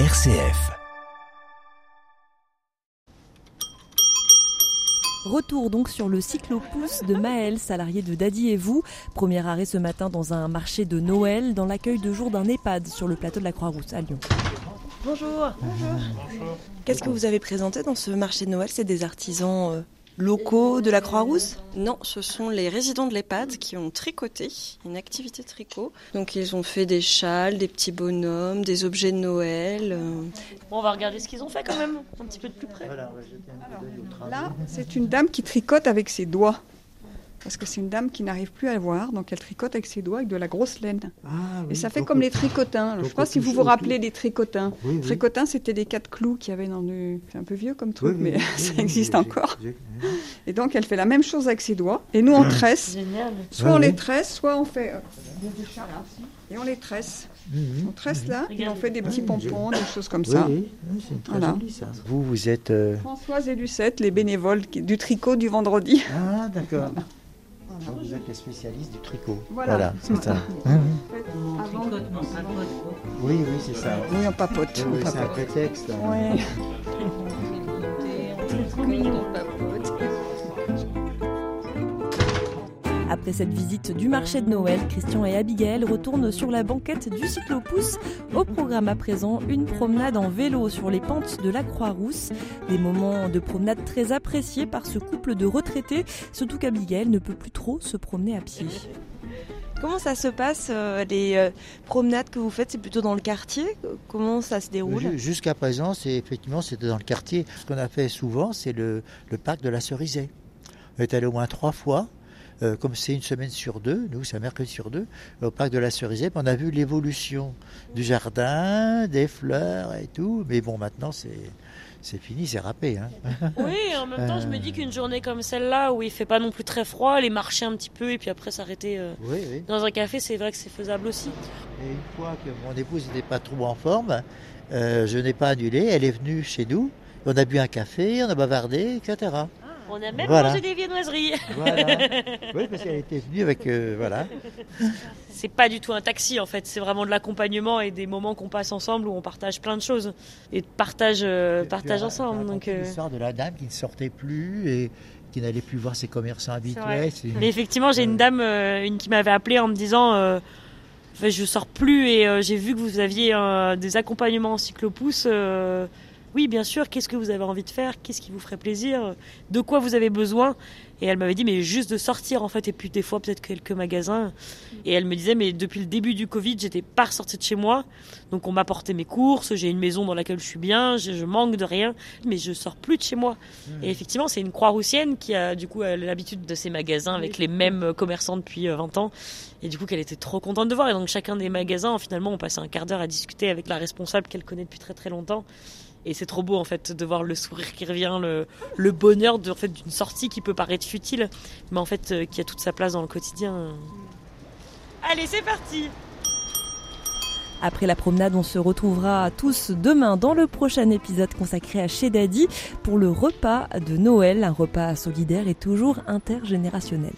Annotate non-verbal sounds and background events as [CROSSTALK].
RCF. Retour donc sur le cyclopousse de Maël, salarié de Daddy et vous. Premier arrêt ce matin dans un marché de Noël, dans l'accueil de jour d'un EHPAD sur le plateau de la Croix-Rousse à Lyon. Bonjour. Bonjour. Qu'est-ce que vous avez présenté dans ce marché de Noël? C'est des artisans euh, locaux de la Croix-Rousse Non, ce sont les résidents de l'EHPAD qui ont tricoté, une activité tricot. Donc ils ont fait des châles, des petits bonhommes, des objets de Noël. euh. Bon, on va regarder ce qu'ils ont fait quand même, un petit peu de plus près. Là, c'est une dame qui tricote avec ses doigts. Parce que c'est une dame qui n'arrive plus à voir, donc elle tricote avec ses doigts avec de la grosse laine. Et ça fait comme les tricotins. Alors, je ne sais pas si vous vous rappelez des tricotins. Oui, oui. Tricotins, c'était des quatre clous qu'il y avait dans du... C'est un peu vieux comme truc, mais [LAUGHS] oui, ça oui, existe oui, encore. Et donc, elle fait la même chose avec ses doigts. Et nous, on tresse. Génial. Soit on les tresse, soit on fait euh, des écharpes ainsi. Et on les tresse. On tresse là, et on fait des petits Ouais, pompons, des choses comme ça. oui, oui, c'est très Voilà. joli ça. Vous, vous êtes. euh, Françoise et Lucette, les bénévoles qui- du tricot du vendredi. Ah, d'accord. Donc, Vous êtes les spécialistes du tricot. Voilà. c'est ça. Avant- Oui, oui, c'est ça. Oui, on papote. Oui, oui, c'est un prétexte. hein. Ouais. Après cette visite du marché de Noël, Christian et Abigail retournent sur la banquette du cyclopousse. Au programme à présent, une promenade en vélo sur les pentes de la Croix-Rousse. Des moments de promenade très appréciés par ce couple de retraités, surtout qu'Abigail ne peut plus trop se promener à pied. Comment ça se passe, euh, les euh, promenades que vous faites? C'est plutôt dans le quartier? Comment ça se déroule? Ju- Jusqu'à présent, c'est effectivement c'était dans le quartier. Ce qu'on a fait souvent, c'est le, le parc de la Cerisée. On est allé au moins trois fois. Euh, comme c'est une semaine sur deux, nous c'est un mercredi sur deux, au parc de la Cerisée, puis on a vu l'évolution du jardin, des fleurs et tout. Mais bon, maintenant c'est c'est fini, c'est râpé. Hein. Oui, en même temps, je me dis qu'une journée comme celle-là, où il fait pas non plus très froid, aller marcher un petit peu et puis après s'arrêter euh, Oui, oui. dans un café, c'est vrai que c'est faisable aussi. Et une fois que mon épouse n'était pas trop en forme, euh, je n'ai pas annulé. Elle est venue chez nous. On a bu un café, on a bavardé, etc. On a même Voilà. mangé des viennoiseries. Voilà. [LAUGHS] oui, parce qu'elle était venue avec. euh, voilà. C'est pas du tout un taxi en fait, c'est vraiment de l'accompagnement et des moments qu'on passe ensemble où on partage plein de choses et partage, euh, Tu partage as- ensemble. tu as Donc, raconté euh, l'histoire de la dame qui ne sortait plus et qui n'allait plus voir ses commerçants habituels. Mais effectivement, j'ai une dame euh, une qui m'avait appelé en me disant euh, Je sors plus et euh, j'ai vu que vous aviez euh, des accompagnements en cyclopousse. Euh, oui, bien sûr, qu'est-ce que vous avez envie de faire Qu'est-ce qui vous ferait plaisir De quoi vous avez besoin Et elle m'avait dit Mais juste de sortir en fait, et puis des fois peut-être quelques magasins. Et elle me disait Mais depuis le début du Covid, j'étais pas ressortie de chez moi. Donc on m'apportait mes courses, j'ai une maison dans laquelle je suis bien, je, manque de rien, mais je sors plus de chez moi. Et effectivement, c'est une Croix-Roussienne qui a du coup euh, l'habitude de ces magasins avec les mêmes euh, commerçants depuis euh, 20 ans. Et du coup, qu'elle était trop contente de voir. Et donc, chacun des magasins, finalement, on passait un quart d'heure à discuter avec la responsable qu'elle connaît depuis très très longtemps. Et c'est trop beau, en fait, de voir le sourire qui revient, le, bonheur d'une sortie qui peut paraître futile, mais en fait, euh, qui a toute sa place dans le quotidien. Allez, c'est parti Après la promenade, on se retrouvera tous demain dans le prochain épisode consacré à Chez Daddy pour le repas de Noël, un repas solidaire et toujours intergénérationnel.